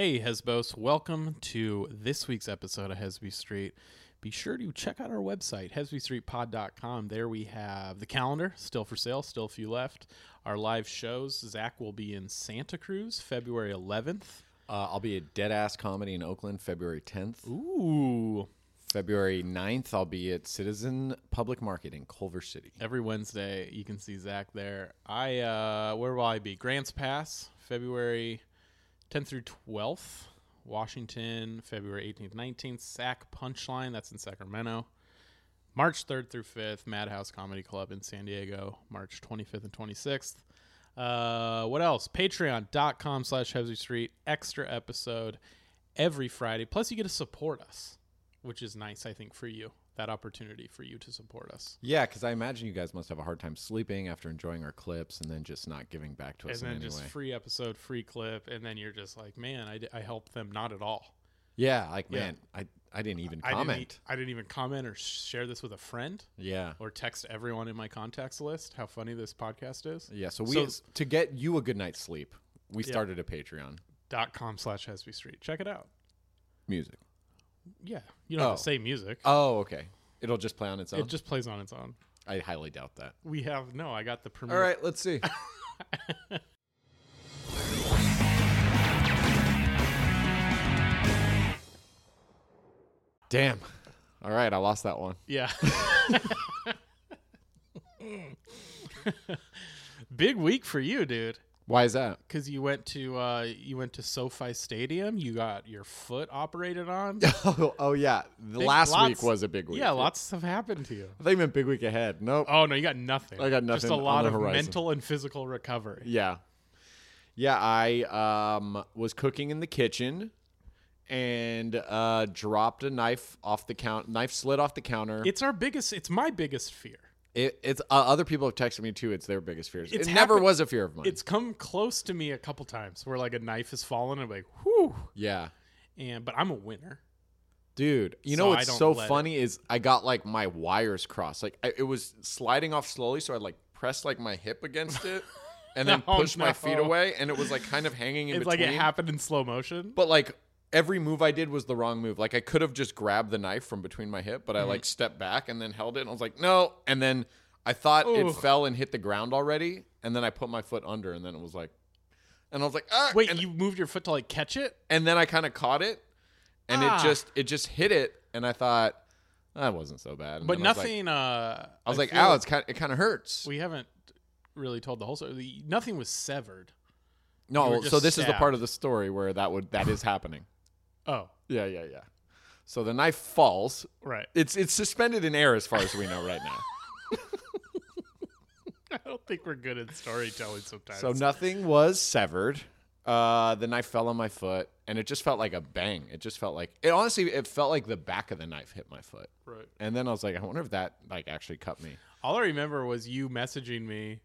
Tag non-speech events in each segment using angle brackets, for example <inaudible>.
Hey, Hesbos, welcome to this week's episode of Hesby Street. Be sure to check out our website, hesbystreetpod.com. There we have the calendar, still for sale, still a few left. Our live shows, Zach will be in Santa Cruz February 11th. Uh, I'll be at Dead Ass Comedy in Oakland February 10th. Ooh, February 9th, I'll be at Citizen Public Market in Culver City. every Wednesday you can see Zach there. I, uh, where will I be? Grants Pass, February 10th through 12th. Washington, February 18th, 19th. Sac Punchline, that's in Sacramento. March 3rd through 5th, Madhouse Comedy Club in San Diego, March 25th and 26th. Uh, what else? Patreon.com slash Hesby Street. Extra episode every Friday. Plus, you get to support us, which is nice, I think, for you. That opportunity for you to support us. Yeah, because I imagine you guys must have a hard time sleeping after enjoying our clips and then just not giving back to us and then just way. free episode, free clip, and then you're just like, man, I, d- I helped them not at all. yeah, like, Yeah. man, I, I didn't even I didn't, comment. e- I didn't even comment or share this with a friend yeah. or text everyone in my contacts list how funny this podcast is. Yeah, so we So- to get you a good night's sleep, we started a Patreon. Dot com slash Hesby Street. Check it out. Music. Yeah, you don't have Oh. to say music. Oh, okay. It'll just play on its own. It just plays on its own. I highly doubt that. We have no. I got the premiere. All right, let's see. <laughs> Damn. All right, I lost that one. Yeah. <laughs> <laughs> Big week for you, dude. Why is that? Because you went to uh, you went to SoFi Stadium. You got your foot operated on. <laughs> oh, oh yeah. The Big- last lots- week was a big week. Yeah, lots have happened to you. I think meant big week ahead. Nope. Oh no, you got nothing. I got nothing. Just a lot of horizon. mental and physical recovery. Yeah. Yeah, I um, was cooking in the kitchen and uh, dropped a knife off the count. Knife slid off the counter. It's our biggest. It's my biggest fear. It, it's uh, other people have texted me too. It's their biggest fears. It's it never was a fear of mine. It's come close to me a couple times where like a knife has fallen and I'm like, whew. yeah, And but I'm a winner. dude. You So know what's so funny is I got like my wires crossed. Like I, it was sliding off slowly, so I like pressed like my hip against it, <laughs> and then No, pushed my feet away, and it was like kind of hanging in It's between. like it happened in slow motion. But like every move I did was the wrong move. Like I could have just grabbed the knife from between my hip, but I Mm-hmm. like stepped back and then held it. And I was like, no. And then I thought Ooh. it fell and hit the ground already. And then I put my foot under, and then it was like, and I was like, ah. Wait, and, you moved your foot to like catch it? and then I kind of caught it, and Ah. it just it just hit it, and I thought that wasn't so bad. And But then I was like- nothing. uh, I was like, feel ow, it's kind it kind of hurts. we haven't really told the whole story. Nothing was severed. no, so this is the part of the story where that would that is happening. Oh, Yeah, yeah, yeah. So the knife falls. right. It's it's suspended in air as far as we know right now. <laughs> <laughs> I don't think we're good at storytelling sometimes. So nothing was severed. Uh, the knife fell on my foot, and it just felt like a bang. It just felt like it. Honestly, it felt like the back of the knife hit my foot, right. and then I was like, I wonder if that like actually cut me. All I remember was you messaging me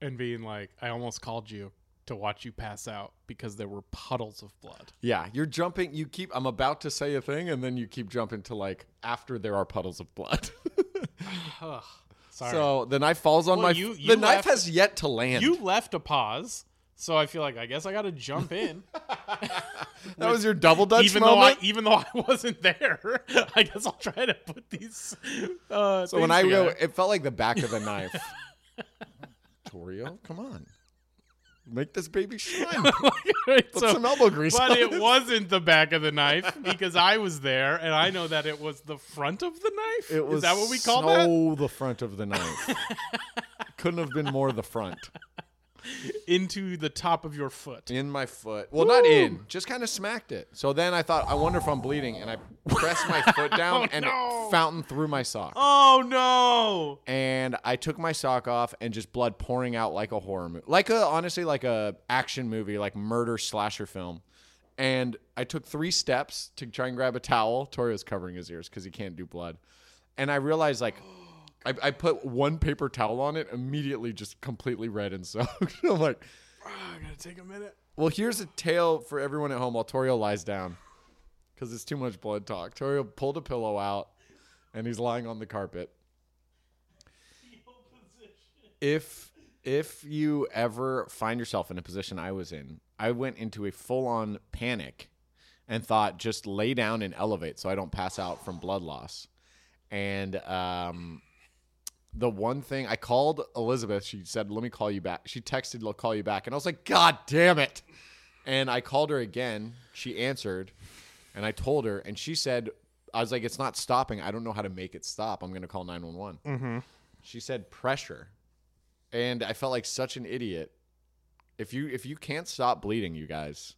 and being like, I almost called you to watch you pass out because there were puddles of blood. Yeah, you're jumping. You keep. I'm about to say a thing, and then you keep jumping to like after there are puddles of blood. <laughs> Ugh. Sorry. so the knife falls on Well, my. you- the you knife has yet to land. you left a pause, so I feel like I guess I got to jump in. <laughs> that was your double dutch even though I moment. even though I <laughs> wasn't there, I guess I'll try to put these. Uh, so when I go, it felt like the back of the knife. Torio, come on, make this baby <laughs> shine. Right, Put so- some elbow grease but on it this. wasn't the back of the <laughs> knife because I was there, and I know that it was the front of the knife. It was Is that what we call so that? the front of the knife. Couldn't have been more the front. <laughs> Into the top of your foot. In my foot. Well, not in. Just kind of smacked it. So then I thought, I wonder if I'm bleeding. And I pressed my foot <laughs> oh, down Oh, and no. it fountained through my sock. Oh no! And I took my sock off and just blood pouring out like a horror movie. Like a, honestly, like a action movie, like murder slasher film. And I took three steps to try and grab a towel. Torio's covering his ears because he can't do blood. And I realized, like, I, I put one paper towel on it, immediately just completely red and soaked. <laughs> I'm like, Oh, I gotta take a minute. well, here's a tale for everyone at home while Torio lies down because it's too much blood talk. Torio pulled a pillow out and he's lying on the carpet. If if you ever find yourself in a position I was in, I went into a full on panic and thought just lay down and elevate so I don't pass out from blood loss. And um, the one thing I called Elizabeth, she said, "Let me call you back." She texted, "I'll call you back," and I was like, "God damn it!" And I called her again. She answered, and I told her, and she said, "I was like, it's not stopping. I don't know how to make it stop. I'm going to call 911." Mm-hmm. She said pressure, and I felt like such an idiot. If you if you can't stop bleeding, you guys,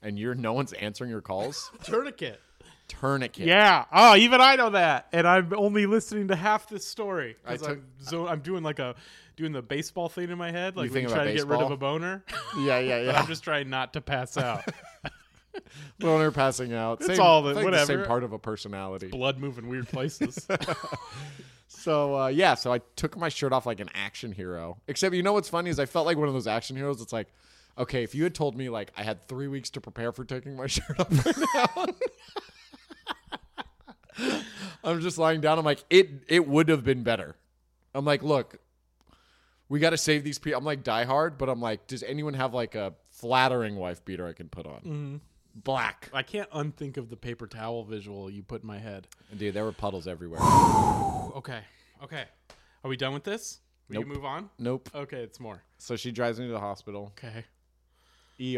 and you're no one's answering your calls, <laughs> Tourniquet. Tourniquet. Yeah. Oh, even I know that, and I'm only listening to half this story because I'm so I'm doing like a doing the baseball thing in my head, like when think you about try to get rid of a boner. <laughs> yeah, yeah, yeah. I'm just trying not to pass out. <laughs> Boner passing out. It's Same- all the- I think the same part of a personality. Blood moving weird places. <laughs> So uh, yeah, so I took my shirt off like an action hero. Except you know what's funny is I felt like one of those action heroes. It's like, okay, if you had told me like I had three weeks to prepare for taking my shirt off right now, I'm just lying down. I'm like, it it would have been better. I'm like, look, we got to save these people. I'm like Die Hard, but I'm like, does anyone have like a flattering wife beater I can put on? Black. I can't unthink of the paper towel visual you put in my head. Dude, there were puddles everywhere. <sighs> Okay. Okay. Are we done with this? We Nope. can move on. nope. Okay, it's more. So she drives me to the hospital. Okay.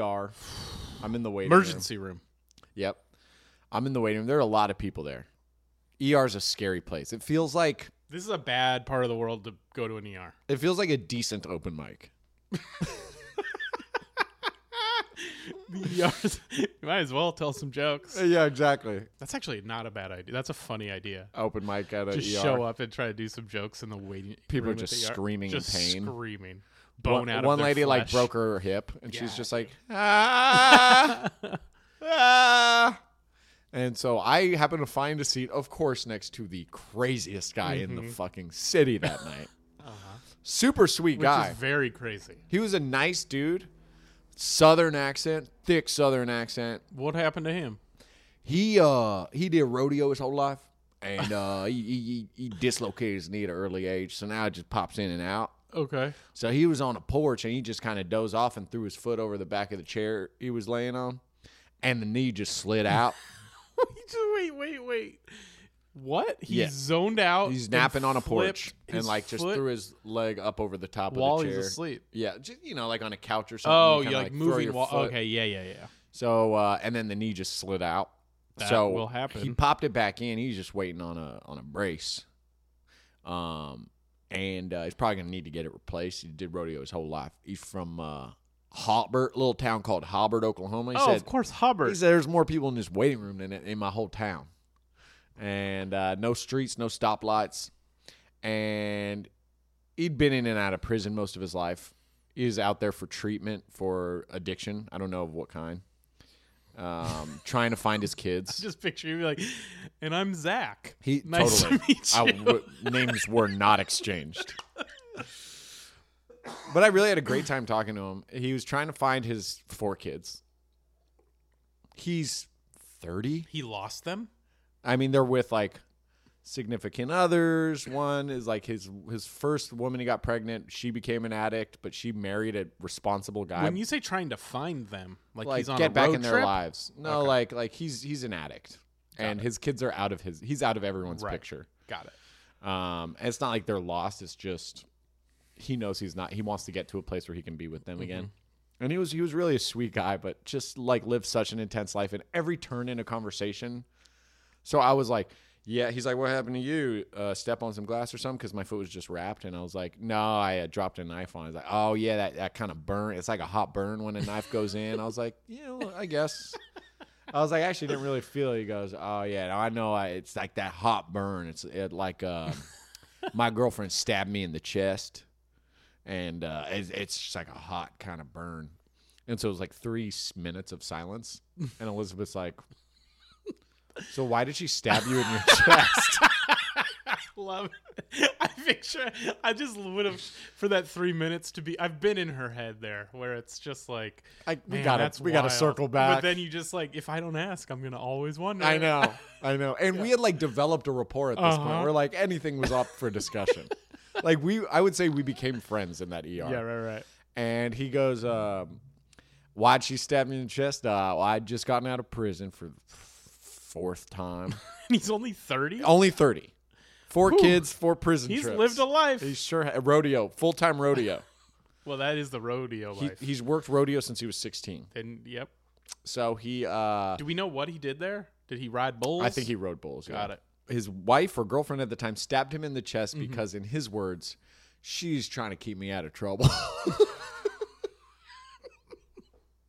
ER. I'm in the waiting Emergency room. room. Yep. I'm in the waiting room. There are a lot of people there. ER is a scary place. It feels like This is a bad part of the world to go to an ER. it feels like a decent open mic. <laughs> The ERs, you might as well tell some jokes. Yeah, exactly. That's actually not a bad idea. That's a funny idea. Open mic at a Just ER. show up and try to do some jokes in the waiting. People room are at just the ER. screaming in just pain. screaming, bone One, out. one of their lady like flesh. broke her hip, and she's Yeah. just like <laughs> ah, <laughs> ah. And so I happen to find a seat, of course, next to the craziest guy in the fucking city that <laughs> night. Super sweet Mm-hmm. Uh-huh. which guy. is very crazy. He was a nice dude, southern accent, thick southern accent. What happened to him? He uh he did rodeo his whole life, and uh he, he he- he dislocated his knee at an early age, so now it just pops in and out. Okay. So he was on a porch and he just kind of dozed off and threw his foot over the back of the chair he was laying on, and the knee just slid out. <laughs> wait, <laughs> just wait, wait, wait. What? He Yeah. zoned out. He's napping on a porch and like just threw his leg up over the top while of the chair. he's chair. asleep. Yeah, just, you know, like on a couch or something. Oh, you you're like, moving your while. foot. Okay, yeah, yeah, yeah. So uh, and then the knee just slid out. That so will happen. He popped it back in. He's just waiting on a on a brace. Um, and uh, he's probably gonna need to get it replaced. He did rodeo his whole life. He's from uh, Halbert, little town called Halbert, Oklahoma. He oh, said of course, Hubbard. he said there's more people in this waiting room than in my whole town, and uh, no streets, no stoplights, and he'd been in and out of prison most of his life. He was out there for treatment for addiction. I don't know of what kind. Um, <laughs> trying to find his kids. <laughs> Just picture you like, and I'm Zach. He Nice totally. to you. w- names were not exchanged. <laughs> But I really had a great time talking to him. He was trying to find his four kids. He's 30. He lost them. I mean, they're with like significant others. One is like his his first woman he got pregnant. She became an addict, but she married a responsible guy. when you say trying to find them, like, like he's on get a back road in their trip? lives. No, Okay. like like he's he's an addict, and his kids are out of his. He's out of everyone's Right. picture. Got it. Um, and it's not like they're lost. It's just he knows he's not. He wants to get to a place where he can be with them Mm-hmm. again. And he was he was really a sweet guy, but just like lived such an intense life. And every turn in a conversation, so I was like, "Yeah." He's like, "What happened to you? Uh, step on some glass or something?" Because my foot was just wrapped, and I was like, "No, I uh, dropped a knife on." it." He's like, "Oh yeah, that that kind of burn. It's like a hot burn when a knife goes in." I was like, <laughs> "You know, I guess." I was like, I actually didn't really feel it. He goes, Oh, yeah, no, I know. I, it's like that hot burn. It's it, like uh, my girlfriend stabbed me in the chest, and uh, it's, it's just like a hot kind of burn. And so it was like three minutes of silence. And Elizabeth's like, So why did she stab you in your <laughs> chest? Love it. I picture. I just would have for that three minutes to be. I've been in her head there, where it's just like I, we gotta we gotta circle But then you just like, if I don't ask, I'm gonna always wonder. I know, I know. And we had like developed a rapport at this point Uh-huh. where like anything was up for discussion. <laughs> like we, I would say we became friends in that ER. Yeah, right, right. and he goes, um, Why'd she stab me in the chest? Uh, well, I'd just gotten out of prison for the fourth time. <laughs> He's only 30? Only 30. Four Whew. kids, four prison He's trips. lived a life. He's sure ha- rodeo, full time rodeo. <laughs> well, that is the rodeo he, life. he's worked rodeo since he was 16. and yep. So he, uh, Do we know what he did there? Did he ride bulls? I think he rode bulls. yeah. Got it. His wife or girlfriend at the time stabbed him in the chest Mm-hmm. because, in his words, she's trying to keep me out of trouble.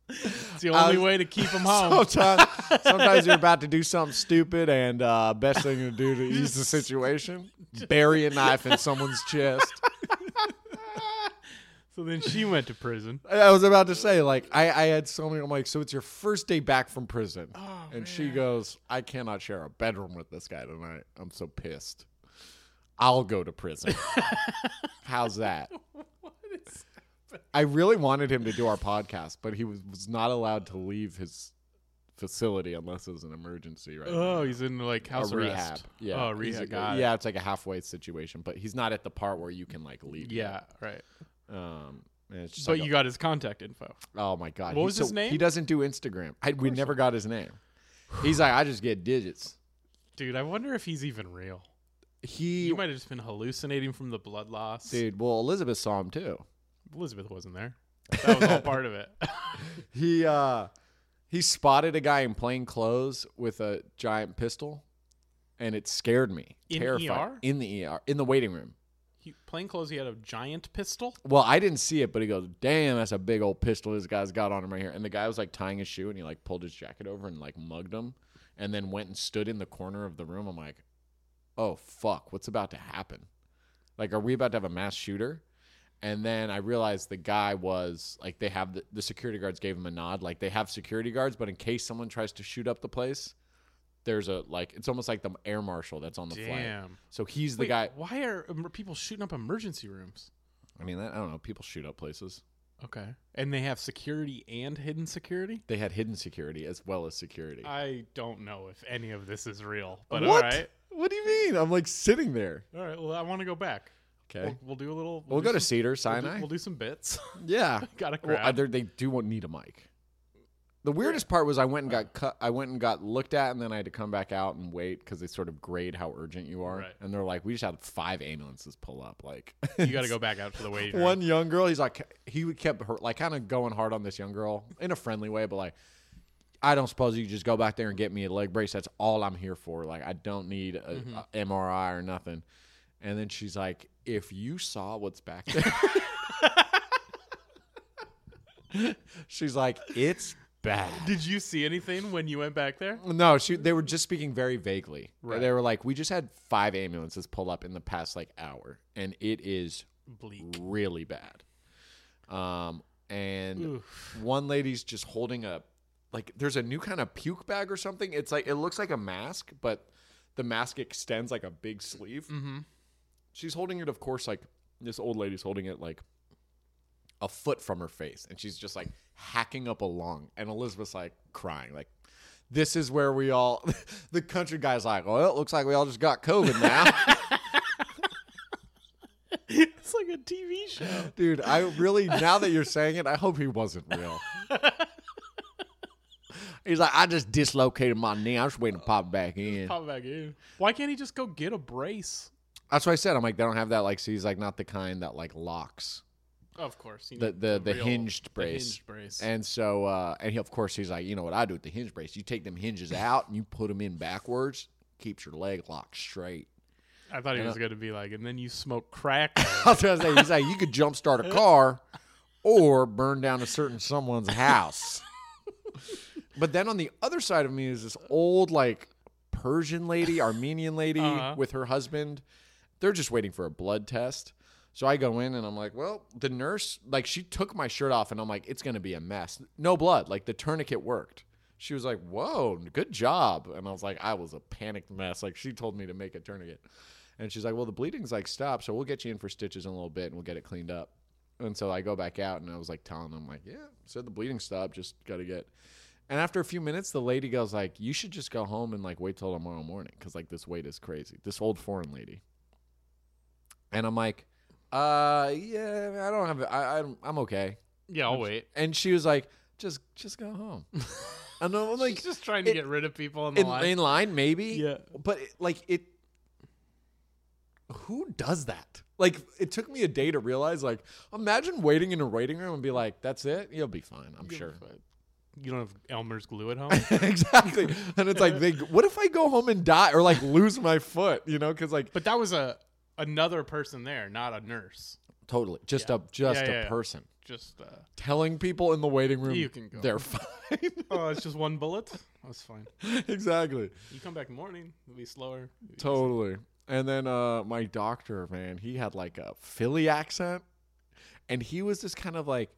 It's the only was- way to keep him home. sometimes, <laughs> sometimes you're about to do something stupid, and uh, best thing to do to ease the <laughs> situation: bury a knife in someone's chest. So then she went to prison. <laughs> I was about to say, like, I, I had so many. I'm like, so it's your first day back from prison, Oh, and she goes, "I cannot share a bedroom with this guy tonight. I'm so pissed. I'll go to prison. <laughs> How's that?" <laughs> I really wanted him to do our podcast, but he was, was not allowed to leave his facility unless it was an emergency, right? Oh, he's in like a house rehab. Yeah. Oh, rehab. a- yeah, it's like a halfway situation, but he's not at the part where you can like leave. Yeah. Right. Um, and it's just But like you got his contact info. oh my god, What was his name? He doesn't do Instagram. I, we never got his name. He's like, I just get digits. Dude, I wonder if he's even real. He, You might have just been hallucinating from the blood loss. dude. Well, Elizabeth saw him too. Elizabeth wasn't there. That was all <laughs> part of it. <laughs> He uh, he spotted a guy in plain clothes with a giant pistol, and it scared me. In terrified. ER? In the ER, in the waiting room. Plain clothes, he had a giant pistol. Well, I didn't see it, but he goes, "Damn, that's a big old pistol this guy's got on him right here." And the guy was like tying his shoe, and he like pulled his jacket over and like mugged him, and then went and stood in the corner of the room. I'm like, "Oh fuck, what's about to happen? Like, are we about to have a mass shooter?" And then I realized the guy was like, they have the, the security guards gave him a nod, like they have security guards, but in case someone tries to shoot up the place, there's a like it's almost like the air marshal that's on the flight. Damn. So he's the Wait, guy. Why are em- people shooting up emergency rooms? I mean, that, I don't know. People shoot up places. Okay. And they have security and hidden security? They had hidden security as well as security. I don't know if any of this is real. But what? all right. What do you mean? I'm like sitting there. All right. Well, I want to go back. Okay. We'll, we'll do a little. We'll, do go to some- Cedar We'll do, Sinai. we'll do some bits. <laughs> yeah. Got a Well, either they do won't need a mic. The weirdest part was I went and got cut. I went and got looked at, and then I had to come back out and wait because they sort of grade how urgent you are. Right. And they're like, "We just had five ambulances pull up." Like, you got to <laughs> go back out to the waiting room. One young girl, he's like, he kept her, like kind of going hard on this young girl in a friendly way, but like, I don't suppose you just go back there and get me a leg brace. That's all I'm here for. Like, I don't need a, Mm-hmm. a MRI or nothing. And then she's like, if you saw what's back there, <laughs> <laughs> she's like, it's bad. Did you see anything when you went back there? No, she. They were just speaking very vaguely. Right. They were like, we just had five ambulances pull up in the past like hour, and it is Bleak. really bad. Um, and Oof. one lady's just holding a like there's a new kind of puke bag or something. It's like it looks like a mask, but the mask extends like a big sleeve. Mm-hmm. She's holding it, of course, like this old lady's holding it like a foot from her face, and she's just like hacking up a lung. And Elizabeth's like crying, like. This is where we all, <laughs> the country guy's like, well, it looks like we all just got COVID now. <laughs> it's like a TV show. Dude, I really now that you're saying it, I hope he wasn't real. <laughs> He's like, I just dislocated my knee. I'm just waiting to pop back in. Pop back in. Why can't he just go get a brace? That's what I said. I'm like, they don't have that. Like, so he's like not the kind that like locks Of course. the the the real- hinged the brace. hinged brace. And so, uh, and he, of course, he's like, you know what I do with the hinge brace? You take them hinges <laughs> out and you put them in backwards, keeps your leg locked straight. I thought he and was going to be like, and then you smoke crack. <laughs> I was gonna say, he's like, you could jump start a car or burn down a certain someone's house. <laughs> but then on the other side of me is this old like Persian lady, Armenian lady Uh-huh. with her husband. They're just waiting for a blood test. So I go in and I'm like, well, the nurse, like, she took my shirt off and I'm like, it's going to be a mess. No blood. Like, the tourniquet worked. She was like, whoa, good job. And I was like, I was a panicked mess. Like, she told me to make a tourniquet. And she's like, well, the bleeding's like stopped. So we'll get you in for stitches in a little bit and we'll get it cleaned up. And so I go back out and I was like telling them, like, yeah, said the bleeding stopped. Just got to get. And after a few minutes, the lady goes like, you should just go home and like wait till tomorrow morning because like this wait is crazy. This old foreign lady. And I'm like, uh, yeah, I don't have, I, I'm, I'm okay. yeah, I'll wait. And she was like, just just go home. <laughs> and I'm like, He's just trying to it- get rid of people in the in, line. in line, maybe. Yeah. But it, like it, who does that? Like it took me a day to realize. Like imagine waiting in a waiting room and be like, "That's it. You'll be fine. I'm sure." You don't have Elmer's glue at <laughs> home. exactly. And it's like, they, what if I go home and die or like lose my foot? You know, because like but that was a another person there, not a nurse. totally, just Yeah. a just Yeah, a yeah, yeah. person Just uh, telling people in the waiting room You can go. they're <laughs> fine. oh, it's just one bullet. That's fine. <laughs> exactly. You come back in the morning, it'll be slower. Totally. And then uh my doctor, man, he had like a Philly accent. And he was this kind of like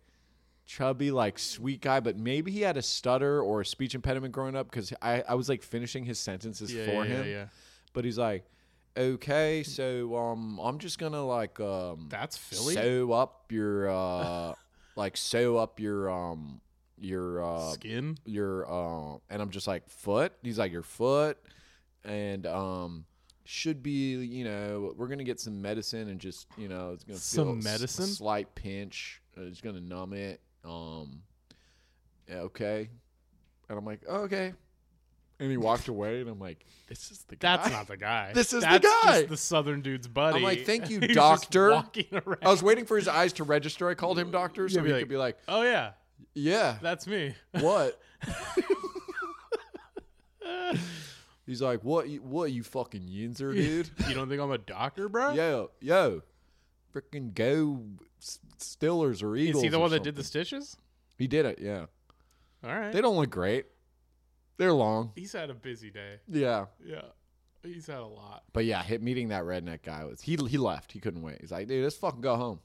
chubby, like sweet guy, but maybe he had a stutter or a speech impediment growing up because I, I was like finishing his sentences. Yeah, for yeah, him. Yeah, yeah. But he's like, Okay, so um I'm just gonna like um That's Philly. sew up your uh <laughs> like sew up your um your uh Skin. your uh and I'm just like foot. He's like your foot and um should be you know we're gonna get some medicine and just you know it's gonna Some feel a s- a medicine? slight pinch. Uh, it's gonna numb it. Um, yeah, okay. And I'm like okay. And he walked away and I'm like this is the guy. That's not the guy. This is the guy. Just the southern dude's buddy. I'm like, "Thank <laughs> you, He was just doctor." walking around. I was waiting for his eyes to register. I called him doctor so he like- could be like, oh yeah, yeah, that's me. What? <laughs> He's like, what? You, what? You fucking yinzer, <laughs> dude? You don't think I'm a doctor, bro? yo, yo, freaking go S- Stillers or Eagles. Is he the or one that did the something. stitches? He did it. Yeah. All right. They don't look great. They're long. He's had a busy day. Yeah. Yeah. He's had a lot. But yeah, hit meeting that redneck guy was he. He left. He couldn't wait. He's like, dude, let's fucking go home.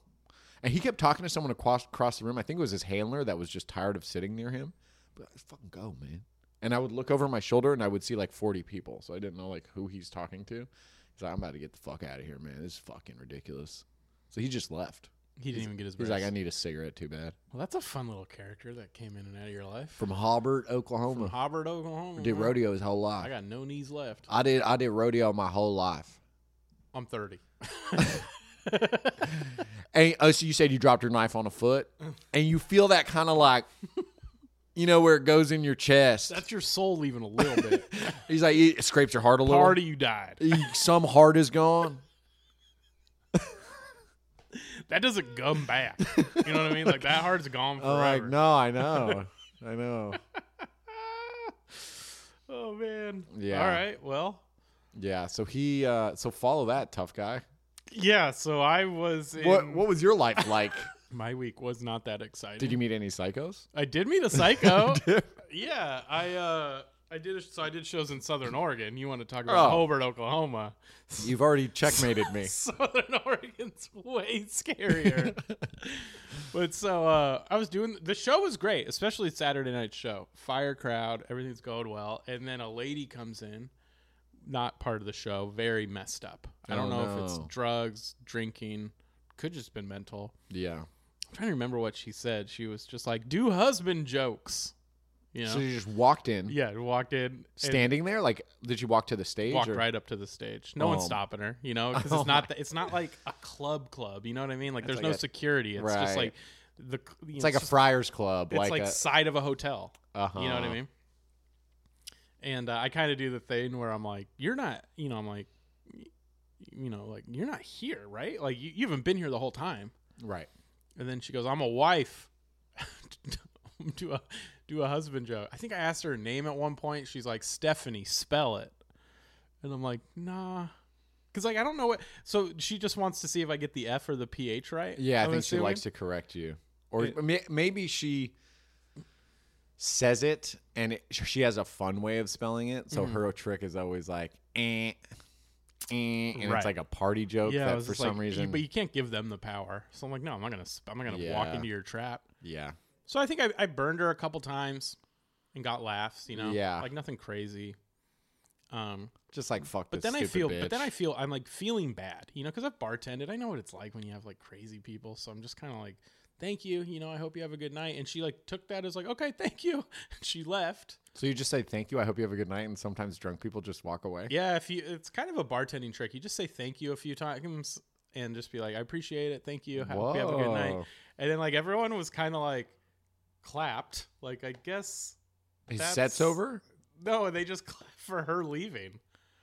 And he kept talking to someone across across the room. I think it was his handler that was just tired of sitting near him. But let's fucking go, man. And I would look over my shoulder and I would see like 40 people. So I didn't know like who he's talking to. He's like, I'm about to get the fuck out of here, man. This is fucking ridiculous. So he just left. He didn't even get his. He's like, I need a cigarette. Too bad. well, that's a fun little character that came in and out of your life. From Hobart, From Oklahoma. Hobart, Oklahoma. did rodeo his whole life. I got no knees left. I did. I did rodeo my whole life. I'm 30. <laughs> And oh, so you said you dropped your knife on a foot, and you feel that kind of like, you know, where it goes in your chest. That's your soul leaving a little bit. <laughs> He's like, it scrapes your heart a little. Party, you died. Some heart is gone. <laughs> That doesn't come back. You know what I mean? Like that heart's gone <laughs> Oh, forever. like no, I <laughs> know, I know. <laughs> Oh man. Yeah. All right. Well. Yeah. So he, uh so follow that tough guy. Yeah. So I was. In, What What was your life like? My week was not that exciting. Did you meet any psychos? I did meet a psycho. yeah. I. uh I did. A, so I did shows in Southern Oregon. You want to talk about Oh. Hobart, Oklahoma? You've already checkmated me. <laughs> Southern Oregon's way scarier. <laughs> but so uh, I was doing the show was great, especially Saturday night show. Fire crowd, everything's going well, and then a lady comes in, not part of the show, very messed up. I don't Oh, know if it's drugs, drinking, could just been mental. Yeah. I'm trying to remember what she said. She was just like, "Do husband jokes," you know. So you just walked in, yeah, walked in, standing there. Like, did you walk to the stage? walked or- right up to the stage. No one's Oh. stopping her, you know, <laughs> because Oh it's not the, it's not like a club club. You know what I mean? Like there's like no a- security. It's just like the. It's like a Friars Club. It's like, like, a, side of a hotel. uh-huh. You know what I mean? And uh, I kind of do the thing where I'm like, you're not, you know, I'm like, you know, like you're not here, right? Like you, you haven't been here the whole time. Right. And then she goes, I'm a wife. <laughs> do a do a husband joke. I think I asked her name at one point. She's like, Stephanie, spell it. And I'm like, nah. Cause like I don't know what so she just wants to see if I get the F or the PH right. Yeah, I I'm think she assuming? likes to correct you, or It- may- maybe she says it and it, she has a fun way of spelling it. So Mhm. her trick is always like, eh, eh, and Right. it's like a party joke Yeah, I that was for just some like, you- reason. but you can't give them the power. So I'm like, no, I'm not gonna, sp- I'm not gonna walk Yeah. into your trap. yeah, So I think I, I burned her a couple times and got laughs. You know, Yeah. like nothing crazy. Um, just like fuck. but this then I stupid feel, bitch. but then I feel, I'm like feeling bad, you know, because I've bartended. I know what it's like when you have like crazy people. So I'm just kind of like, thank you, you know, I hope you have a good night. And she like took that as like, okay, thank you. <laughs> she left. So you just say thank you. I hope you have a good night. And sometimes drunk people just walk away. Yeah, if you, it's kind of a bartending trick. You just say thank you a few times and just be like, I appreciate it, thank you, hope you have a good night. Whoa. And then like everyone was kind of like, clapped. Like I guess His That's- set's over. no, they just <laughs> clapped for her leaving.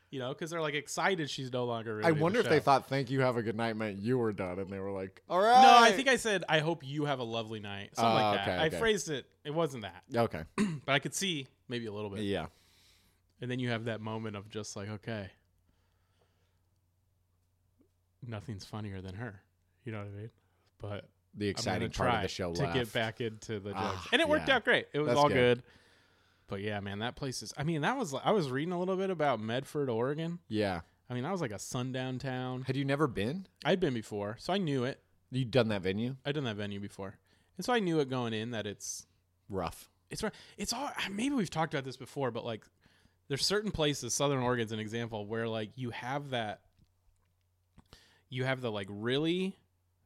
You know, because they're like excited she's no longer. I wonder the if they thought "Thank you, have a good night" meant you were done, and they were like, "All right." No, I think I said I hope you have a lovely night. Something Oh, like ah, that. okay, I okay. phrased it. It wasn't that, okay. <clears throat> but I could see maybe a little bit. Yeah. And then you have that moment of just like, okay, nothing's funnier than her. You know what I mean? But The exciting part of the show to laugh. get back into the jokes, Ah, and it worked yeah. out great. It was That's all good. good. But yeah, man, that place is. I mean, that was. I was reading a little bit about Medford, Oregon. Yeah. I mean, that was like a sundown town. Had you never been? I'd been before, so I knew it. You'd done that venue? I'd done that venue before, and so I knew it going in that it's Rough. it's rough. It's all. Maybe we've talked about this before, but like, there's certain places. Southern Oregon's an example where like you have that. You have the like really.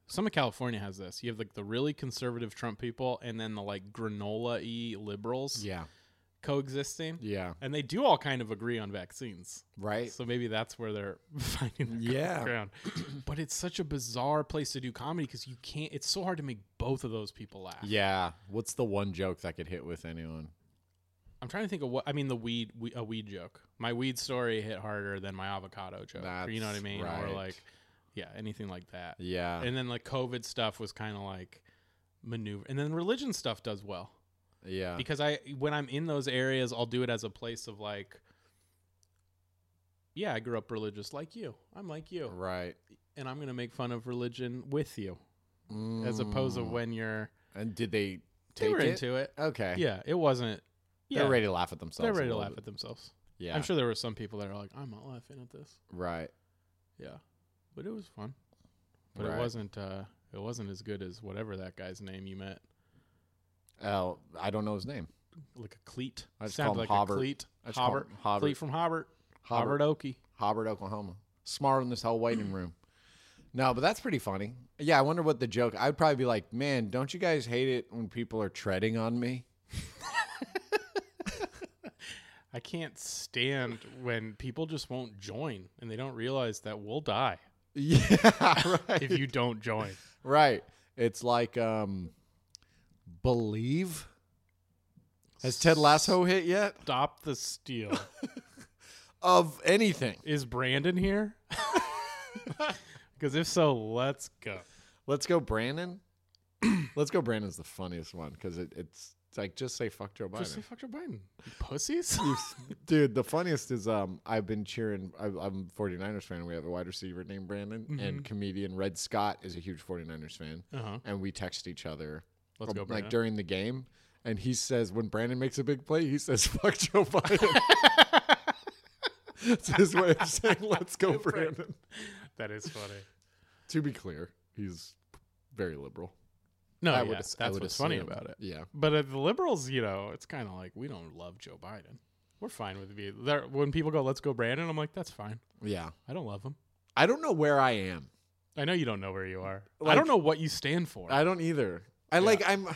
Some of California has this. You have like the really conservative Trump people, and then the like granola y liberals Yeah. coexisting, Yeah. and they do all kind of agree on vaccines. Right. So maybe that's where they're <laughs> finding their Yeah. ground. <clears throat> But it's such a bizarre place to do comedy because you can't. It's so hard to make both of those people laugh. Yeah. What's the one joke that could hit with anyone? I'm trying to think of what I mean. The weed, we, a weed joke. My weed story hit harder than my avocado joke. or you know what I That's mean? Or like, yeah, anything like that. Yeah. And then like COVID stuff was kind of like maneuver, and then religion stuff does well yeah. because I when I'm in those areas, I'll do it as a place of like, yeah, I grew up religious like you. I'm like you, Right. and I'm gonna make fun of religion with you, as opposed to Mm. when you're And did they they take were it? into it. Okay. Yeah, it wasn't. Yeah, They're ready to laugh at themselves. they're ready to laugh bit. at themselves. Yeah. I'm sure there were some people that are like, I'm not laughing at this. Right. Yeah, but it was fun. But Right. it wasn't. uh It wasn't as good as whatever that guy's name you met. Oh, I don't know his name. Like a cleat. I just Sounded like Hobbert. a cleat. I just call Hobbert. him Hobbert. Cleat from Hobbert. Hobbert. Hobbert Okie. Hobbert, Oklahoma. Smart in this whole waiting room. No, but that's pretty funny. Yeah, I wonder what the joke. I'd probably be like, "Man, don't you guys hate it when people are treading on me?" <laughs> I can't stand when people just won't join and they don't realize that we'll die Yeah, right. <laughs> if you don't join. right. It's like um believe. Has Ted Lasso hit yet? Stop the steal. <laughs> Of anything. Is Brandon here? <laughs> Because if so, let's go. Let's go, Brandon. <clears throat> Let's go. Brandon's the funniest one because it, it's, it's like just say fuck Joe Biden. Just say fuck Joe Biden. You pussies. <laughs> Dude, the funniest is um I've been cheering. I, I'm a 49ers fan. We have a wide receiver named Brandon, Mm-hmm. and comedian Red Scott is a huge 49ers fan. Uh-huh. And we text each other Let's go, like during the game, and he says when Brandon makes a big play, he says <laughs> fuck Joe Biden. <laughs> it's his way of saying let's go, Brandon. that is funny. To be clear, he's very liberal. No, I yeah, would ass- I that's would what's funny about it. Yeah. But uh, the liberals, you know, it's kind of like we don't love Joe Biden. We're fine with you. There, when people go, "Let's go, Brandon," I'm like, "That's fine. Yeah. I don't love him. I don't know where I am. I know you don't know where you are. I don't know what you stand for. I don't either. I like I'm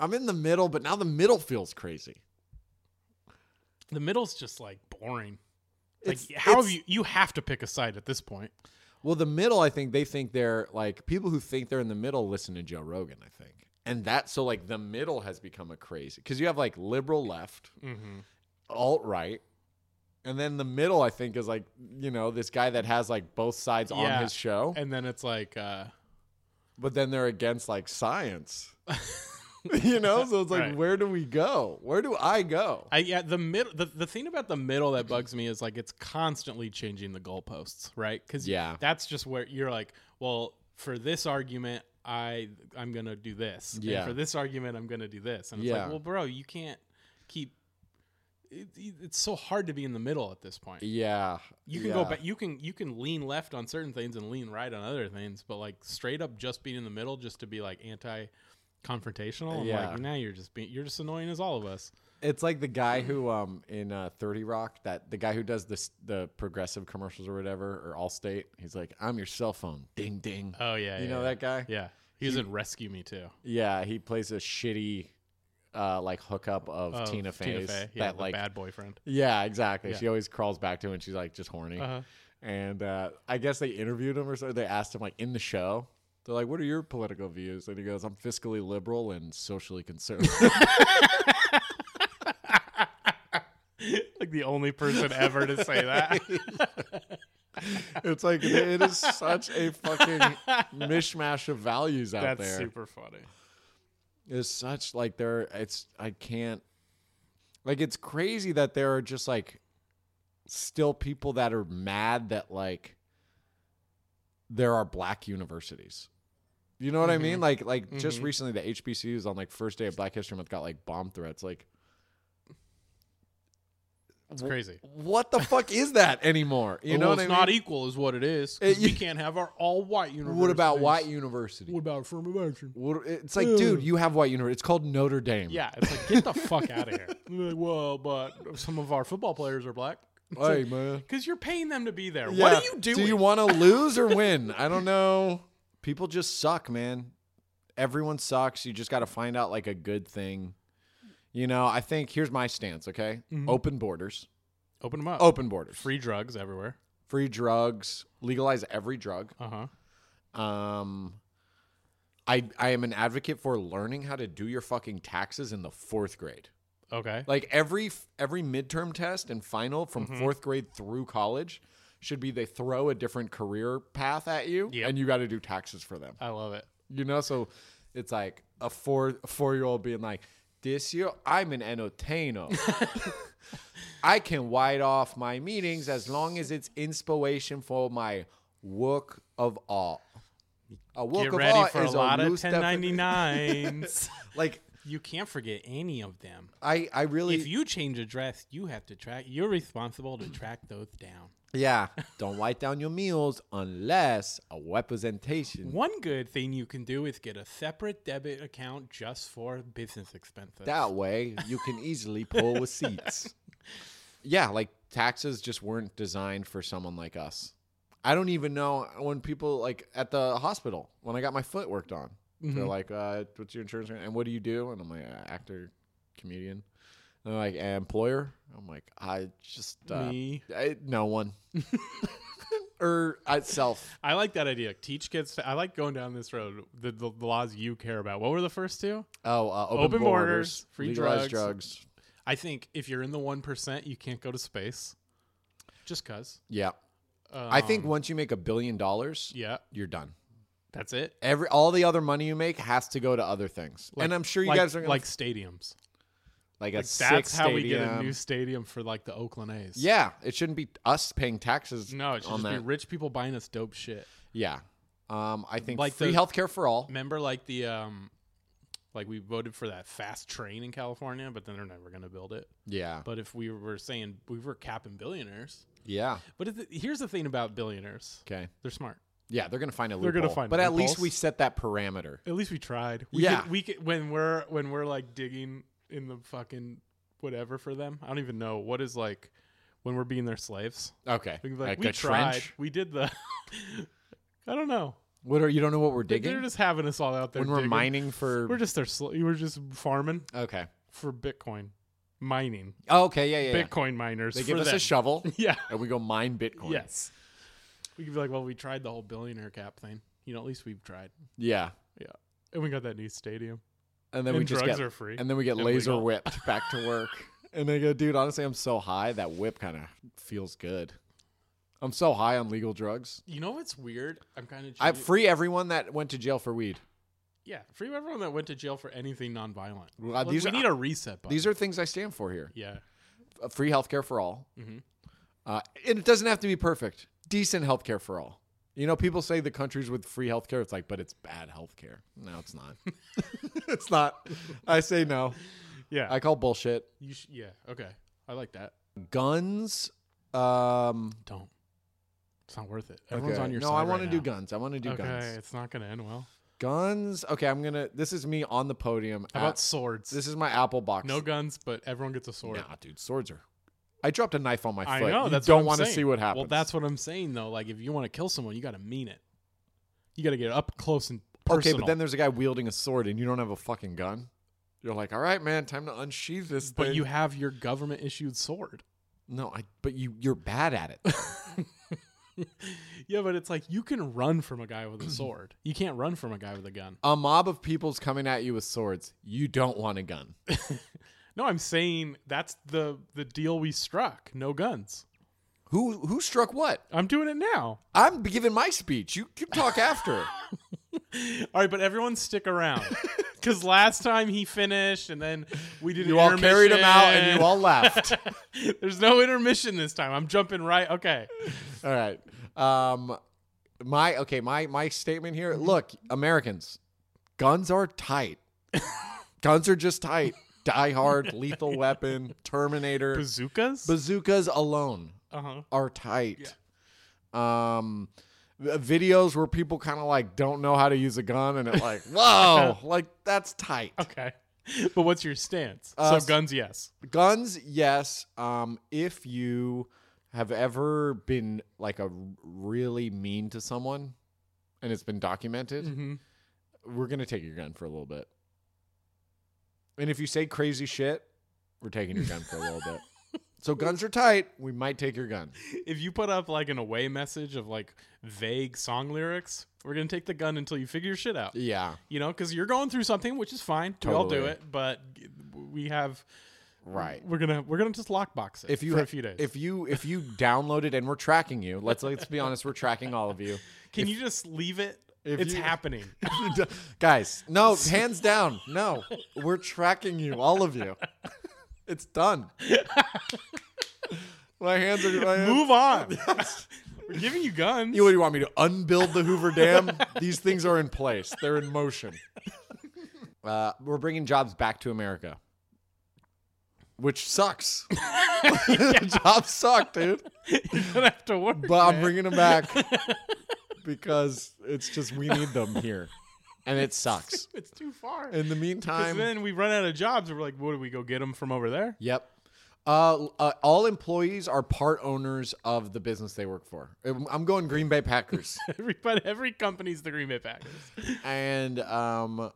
I'm in the middle, but now the middle feels crazy. the middle's just like boring. Like, It's- how have it's- you? You have to pick a side at this point. Well, the middle, I think they think they're like people who think they're in the middle listen to Joe Rogan, I think. And that so like the middle has become a crazy because you have like liberal left, Mm-hmm. alt right, and then the middle I think is like you know this guy that has like both sides Yeah. on his show, And then it's like, uh, but then they're against like science. <laughs> <laughs> you know, so it's like Right. where do we go? Where do I go? I yeah, the middle. The, the thing about the middle that bugs me is like it's constantly changing the goalposts, right? Because Yeah. that's just where you're like, well, for this argument, I I'm gonna do this. And Yeah. for this argument, I'm gonna do this. And it's Yeah. like, well, bro, you can't keep. It, it's so hard to be in the middle at this point. Yeah, You can yeah. go back. You can you can lean left on certain things and lean right on other things, but like straight up just being in the middle, just to be like anti confrontational. I'm Yeah. like, now you're just being you're just annoying as all of us. It's like the guy who um in uh, Thirty Rock that the guy who does this the progressive commercials or whatever or Allstate. He's like, "I'm your cell phone, ding ding." Oh yeah, you yeah, know yeah. that guy? Yeah, he was in Rescue Me too. Yeah, he plays a shitty uh like hookup of Of Tina Fey's Fey, yeah, that like bad boyfriend. yeah exactly. She always crawls back to him and she's like just horny. Uh-huh. And uh, I guess they interviewed him or so. They asked him like in the show, They're like, "What are your political views?" And he goes, "I'm fiscally liberal and socially conservative." <laughs> <laughs> like the only person ever to say that. it's like it is such a fucking mishmash of values out That's there. That's super funny. It's such like there. It's I can't. Like it's crazy that there are just like still people that are mad that like there are black universities. You know what I mean? Like like just Mhm. recently the HBCUs on like first day of Black History Month got like bomb threats. Like It's crazy. what the fuck is that anymore? <laughs> You know well, what it's I mean? not equal, is what it is. It- we can't have our all white university. what about white university? What about affirmative What, it's like, dude, you have white university. It's called Notre Dame. Yeah, it's like get the <laughs> fuck out of here. <laughs> Like, well, but some of our football players are black. Hey man. Because you're paying them to be there. Yeah. What are you doing? Do you want to lose or win? I don't know. People just suck, man. Everyone sucks. You just got to find out like a good thing. You know, I think here's my stance, okay? Mm-hmm. Open borders. Open them up. Open borders. Free drugs everywhere. Free drugs. Legalize every drug. Uh huh. Um I I am an advocate for learning how to do your fucking taxes in the 4th grade. Okay. Like every every midterm test and final from Mm-hmm. 4th grade through college should be they throw a different career path at you Yep. and you got to do taxes for them. I love it. You know, so it's like a four a four year old being like, "This year I'm an entertainer. <laughs> I can white off my meetings as long as it's inspiration for my work of art. A work Get of ready art for a is lot of loose 1099s. <laughs> Like you can't forget any of them. I, I really, If you change address, you have to track. You're responsible to track those down. yeah. Don't write down your meals unless a representation. One good thing you can do is get a separate debit account just for business expenses. That way, you can easily pull receipts. <laughs> Yeah, like taxes just weren't designed for someone like us. I don't even know when people like at the hospital when I got my foot worked on. They're like, uh, "What's your insurance?" And what do you do? And I'm like, uh, "Actor, comedian." And they're like, "Employer?" I'm like, "I just uh, Me. I, no one." <laughs> <laughs> or I self. I like that idea. Teach kids. To, I like going down this road. The, the, the laws you care about. What were the first two? Oh, uh, open, Open borders, borders, free drugs. drugs. I think if you're in the one percent, you can't go to space. Just cause. Yeah, I think Um, once you make a billion dollars, Yeah, you're done. That's it. Every all the other money you make has to go to other things, and I'm sure you like, guys are gonna like stadiums. like a Like that's how we get a stadium. new stadium for like the Oakland A's. Yeah, it shouldn't be us paying taxes. No, it should on just that. be rich people buying us dope shit. Yeah, um, I think Like free the- healthcare for all. Remember, like the um, like we voted for that fast train in California, but then they're never gonna build it. Yeah, But if we were saying we were capping billionaires, yeah. but if the, here's the thing about billionaires, Okay. they're smart. Yeah, they're gonna find a loophole. They're gonna find but at least we set that parameter. At least we tried. We Yeah. could, we could, when we're when we're like digging in the fucking whatever for them. I don't even know what is like when we're being their slaves. Okay, We like, like we a tried. trench. We did the. <laughs> I don't know. What are you don't know what we're digging They're just having us all out there when we're digging. mining for? We're just their. Sl- we're just farming okay. for Bitcoin mining. Oh, okay. Yeah, yeah. yeah. Bitcoin miners. They give us them. a shovel <laughs> Yeah. and we go mine Bitcoin. Yes. We could be like, well, we tried the whole billionaire cap thing. You know, at least we've tried. Yeah. Yeah. And we got that new stadium. And then and we just drugs get are free. and then we get And laser legal. whipped back to work. <laughs> and they go, dude, honestly, I'm so high that whip kind of feels good. I'm so high on legal drugs. you know what's weird? I'm kind of. I free everyone that went to jail for weed. Yeah, free everyone that went to jail for anything nonviolent. Well, Like, these we are- need a reset button. These are things I stand for here. yeah. Uh, free healthcare for all. Mhm. Uh, and it doesn't have to be perfect. Decent healthcare for all. You know, people say the countries with free healthcare, it's like, but it's bad healthcare. No, it's not. <laughs> it's not. I say no. Yeah. I call bullshit. you sh- yeah. Okay. I like that. Guns. Um, Don't. It's not worth it. Everyone's okay. on your no, side. No, I want right to do guns. I want to do guns. Okay, guns. it's not gonna end well. Guns. Okay, I'm gonna. This is me on the podium. How at- about swords? this is my Apple box. no guns, but everyone gets a sword. Nah, dude, swords are. I dropped a knife on my foot. I know. You that's don't want to see what happens. Well, that's what I'm saying though. Like, if you want to kill someone, you got to mean it. You got to get up close and personal. okay, but then there's a guy wielding a sword, and you don't have a fucking gun. You're like, all right, man, time to unsheath this but thing. you have your government issued sword. no, I. But you, you're bad at it. <laughs> Yeah, but it's like you can run from a guy with a <clears throat> sword. You can't run from a guy with a gun. A mob of people's coming at you with swords. You don't want a gun. <laughs> No, I'm saying that's the the deal we struck. No guns. Who who struck what? I'm doing it now. I'm giving my speech. You can talk after. <laughs> All right, but everyone stick around. <laughs> Because last time he finished, and then we did. You all carried him out and you all left. <laughs> There's no intermission this time. I'm jumping right. Okay. All right. Um my okay, my my statement here. Look, Americans, guns are tight. guns are just tight. Die Hard, Lethal Weapon, Terminator, Bazookas. bazookas alone uh huh. are tight. Um videos where people kind of like don't know how to use a gun and it like, whoa, <laughs> like that's tight. Okay. <laughs> But what's your stance? Uh, so guns, yes. Guns, yes. Um, if you have ever been like a really mean to someone and it's been documented, Mm-hmm. we're gonna take your gun for a little bit. And if you say crazy shit, we're taking your gun for a little bit. So guns are tight. We might take your gun. If you put up like an away message of like vague song lyrics, we're gonna take the gun until you figure your shit out. Yeah. You know, because you're going through something, which is fine. We all do it, but we have. Right. We're gonna we're gonna just lockbox it If you for a few days. if you if you downloaded and we're tracking you, let's let's be honest, we're tracking all of you. Can you just leave it? If It's you- happening. <laughs> Guys, no, <laughs> hands down. No. We're tracking you, all of you. <laughs> It's done. My hands are my hands- Move on. we're giving you guns. You, what you want me to unbuild the Hoover Dam? These things are in place. They're in motion. Uh, we're bringing jobs back to America, which sucks. jobs suck, dude. you don't have to work. But I'm bringing them back because it's just we need them here, and it <laughs> sucks. It's too far. In the meantime, then we run out of jobs. We're like, what do we go get them from over there? Yep. Uh, uh, all employees are part owners of the business they work for. I'm I'm going Green Bay Packers, <laughs> Everybody, every company's the Green Bay Packers. and um,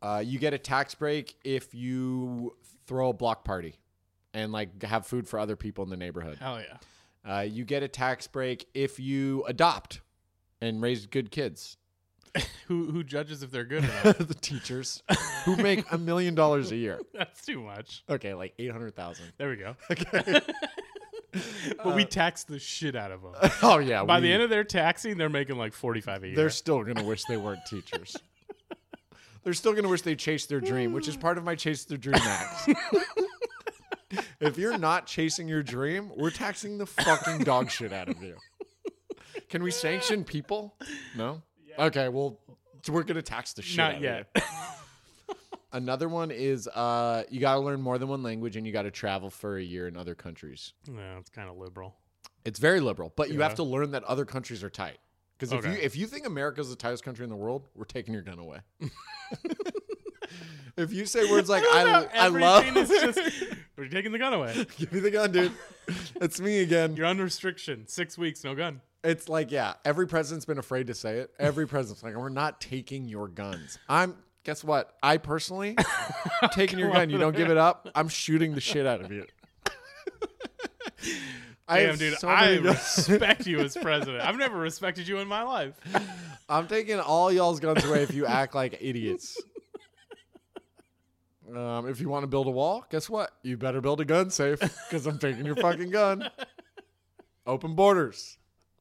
uh, you get a tax break if you throw a block party and like have food for other people in the neighborhood. Hell yeah. Uh, you get a tax break if you adopt and raise good kids. <laughs> Who who judges if they're good or <laughs> not? the teachers who make a million dollars a year. <laughs> That's too much. Okay, like eight hundred thousand. There we go. Okay. But we uh, tax the shit out of them. oh yeah. By we- the end of their taxing, they're making like forty five a year. they're still gonna wish they weren't teachers. they're still gonna wish they chased their dream, which is part of my chase their dream act. if you're not chasing your dream, we're taxing the fucking dog shit out of you. Can we sanction people? No. Okay, well, so we're gonna tax the shit. out not of yet. you. <laughs> Another one is uh, you got to learn more than one language, and you got to travel for a year in other countries. no, it's kind of liberal. It's very liberal, but you have to learn that other countries are tight. Because if Okay. you if you think America's the tightest country in the world, we're taking your gun away. <laughs> if you say words like I, I love, Everything is just we're taking the gun away. <laughs> give me the gun, dude. It's me again. You're under restriction. Six weeks, no gun. It's like yeah, every president's been afraid to say it. Every president's like, we're not taking your guns. I'm. Guess what? I personally <laughs> taking your gun. You don't give it up. I'm shooting the shit out of you. <laughs> I Damn, have dude, so I many guns. respect you as <laughs> president. I've never respected you in my life. I'm taking all y'all's guns away if you act like idiots. Um, if you want to build a wall, guess what? You better build a gun safe because I'm taking your fucking gun. Open borders,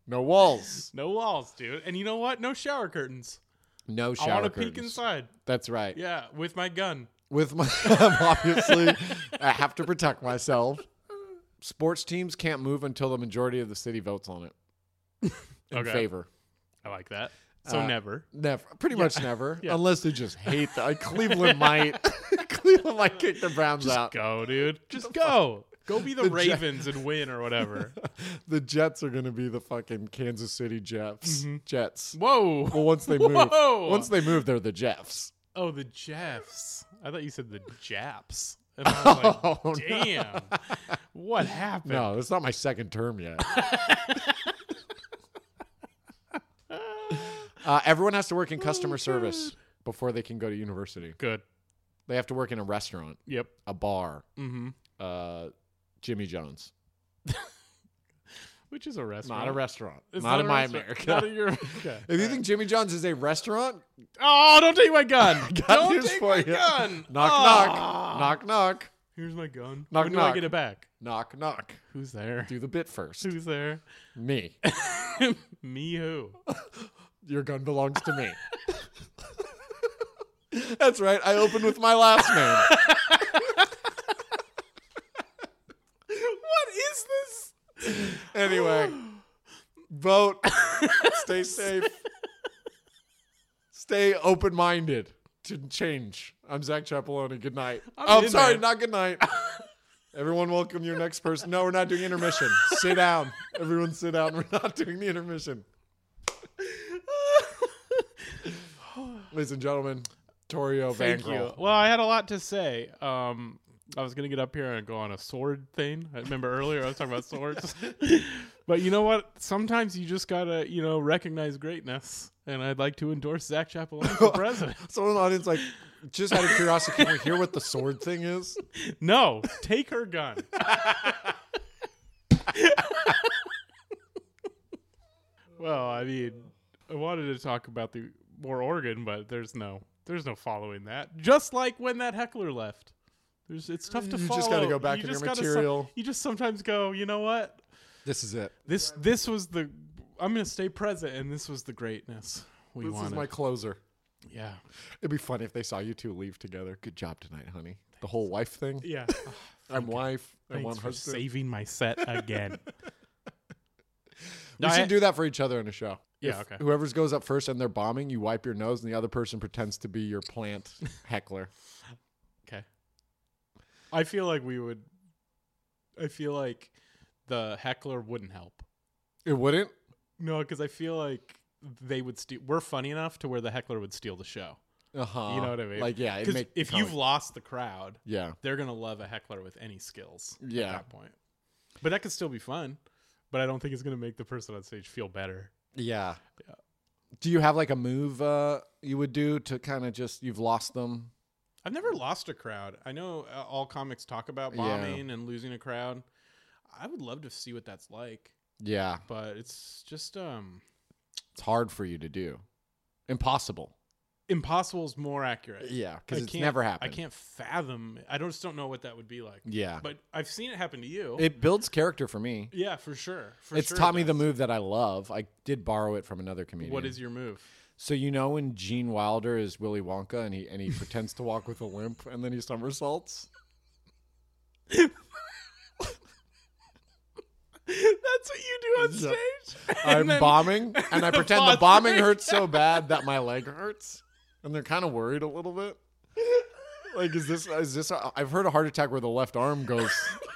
no walls, No walls, dude. And you know what? No shower curtains. no shower. I want to peek inside. That's right. Yeah, with my gun. With my <laughs> obviously, I have to protect myself. Sports teams can't move until the majority of the city votes on it <laughs> in Okay. favor. I like that. So Uh, never. Never, pretty much never, <laughs> Yeah. unless they just hate the Cleveland might. Cleveland might kick the Browns out. Just out. go, dude. Just go. Go be the, The Jet- Ravens and win or whatever. <laughs> The Jets are going to be the fucking Kansas City Jets. Jets. Whoa. Well, once they move, Whoa. once they move, they're the Jeffs. Oh, the Jeffs. I thought you said the Japs. <laughs> And I was like, Oh, no. damn. What <laughs> happened? No, it's not my second term yet. uh, everyone has to work in customer service before they can go to university. Good. They have to work in a restaurant, Yep. a bar, Mm-hmm. uh, Jimmy John's. which is a restaurant. Not a restaurant. It's not, in my restaurant. America. Not in your America. <laughs> if you think Jimmy John's is a restaurant, oh, don't take my gun. <laughs> got don't news take for my you. gun. <laughs> knock Ah. knock, knock knock, Here's my gun. Knock, when do knock. I get it back? knock knock. Who's there? Do the bit first. Who's there? Me. Me who? Your gun belongs to me. That's right. I opened with my last name. what is this? Anyway, <sighs> vote. Stay safe. Stay open minded to change. I'm Zach Chapeloni. Good night. I'm oh, I'm sorry, there. not good night. <laughs> Everyone, welcome your next person. No, we're not doing intermission. sit down. Everyone, sit down. We're not doing the intermission. <laughs> Ladies and gentlemen, Torio Van Thank you. Well, I had a lot to say. Um, I was gonna get up here and go on a sword thing. I remember earlier I was talking about <laughs> swords, <laughs> but you know what? Sometimes you just gotta, you know, recognize greatness. And I'd like to endorse Zach Chapeloni for <laughs> president. Someone in the audience, like, just out of curiosity, can we hear what the sword thing is? No, take her gun. well, I mean, I wanted to talk about the more organ, but there's no, there's no following that. Just like when that heckler left, there's, it's tough to You follow. just gotta go back You in your just gotta some- material. you just sometimes go, you know what? This is it. This, this was the. I'm gonna stay present, and this was the greatness we This wanted. is my closer. yeah, It'd be funny if they saw you two leave together. Good job tonight, honey. The whole wife thing. yeah. <laughs> I'm wife. I'm one husband. saving my set again. <laughs> We No, I- should do that for each other in a show. Yeah, If okay. Whoever's goes up first and they're bombing, you wipe your nose, and the other person pretends to be your plant <laughs> heckler. I feel like we would. I feel like the heckler wouldn't help. It wouldn't. No, because I feel like they would steal. We're funny enough to where the heckler would steal the show. Uh huh. You know what I mean? Like yeah, Because if you've lost the crowd, yeah they're gonna love a heckler with any skills. Yeah. At that point. But that could still be fun. But I don't think it's gonna make the person on stage feel better. yeah Yeah. Do you have like a move uh, you would do to kind of just you've lost them? I've never lost a crowd. I know uh, all comics talk about Yeah. bombing and losing a crowd. I would love to see what that's like, Yeah, but it's just um it's hard for you to do. Impossible. impossible is more accurate. Yeah, because it's never happened. I can't fathom. I don't, just don't know what that would be like. Yeah, But I've seen it happen to you. it builds character for me. yeah, for sure. For it's sure taught it me the move that I love. I did borrow it from another comedian. What is your move? So you know when Gene Wilder is Willy Wonka and he and he pretends to walk with a limp and then he somersaults? That's what you do on stage. I'm then- bombing and I <laughs> pretend the bombing hurts <laughs> so bad that my leg hurts. And they're kind of worried a little bit. Like is this is this i I've heard a heart attack where the left arm goes,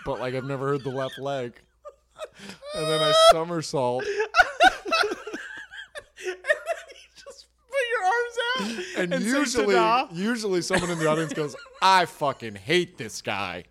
but like I've never heard the left leg. And then I somersault and then you just put your arms out and, and, usually usually someone in the audience goes, "I fucking hate this guy."